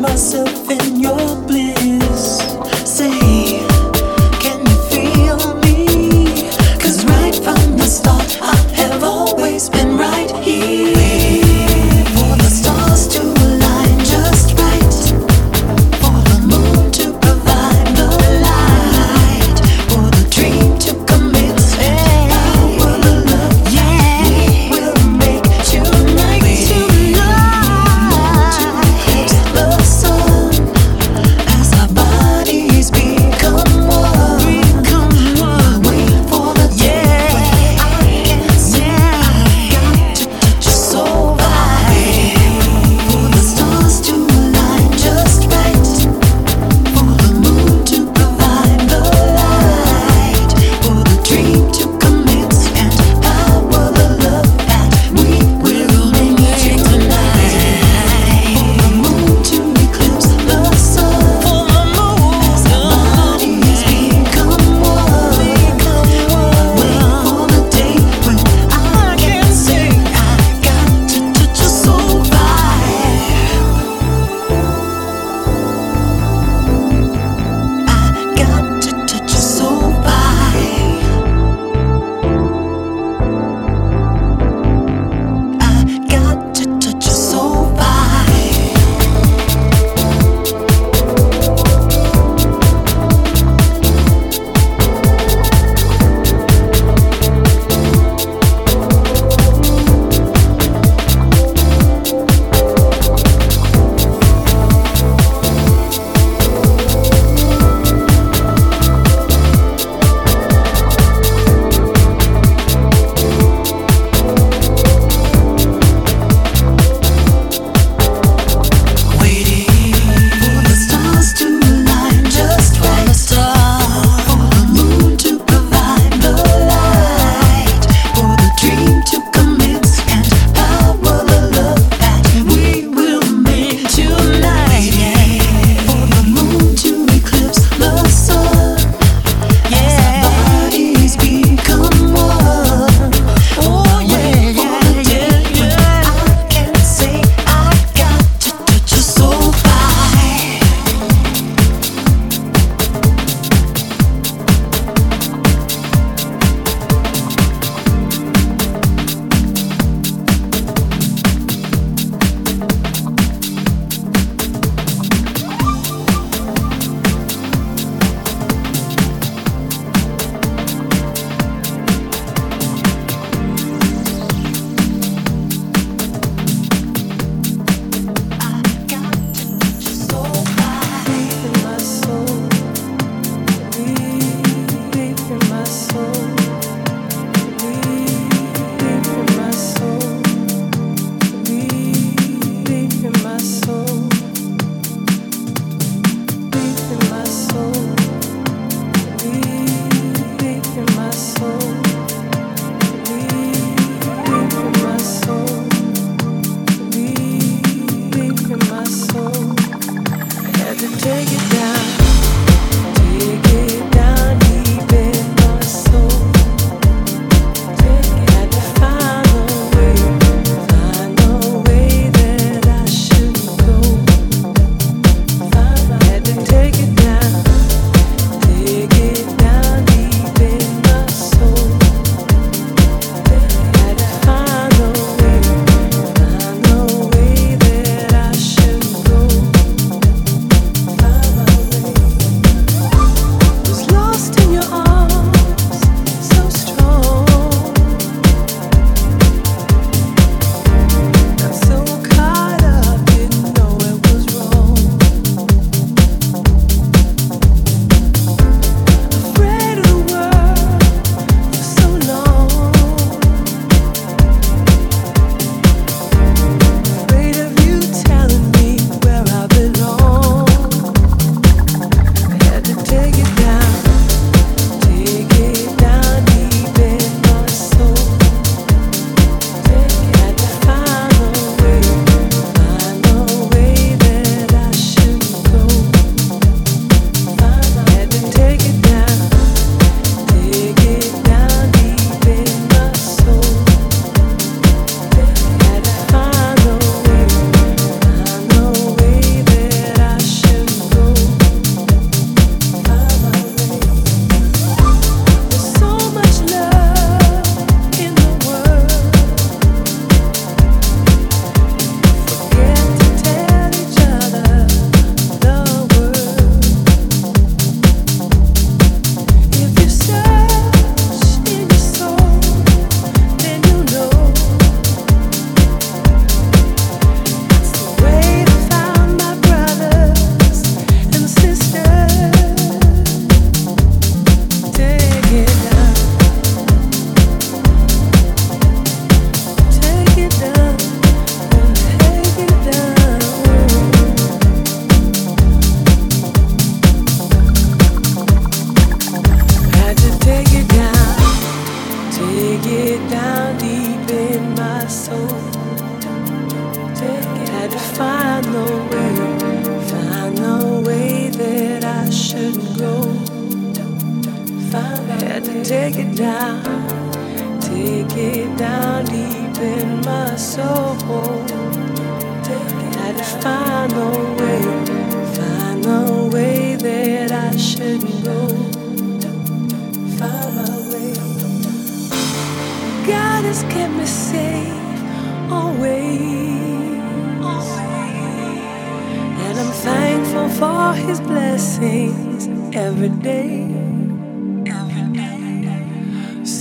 myself in your place.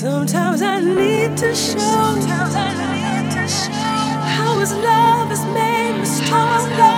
Sometimes I need to show. Sometimes I need to show. How his love has made me stronger.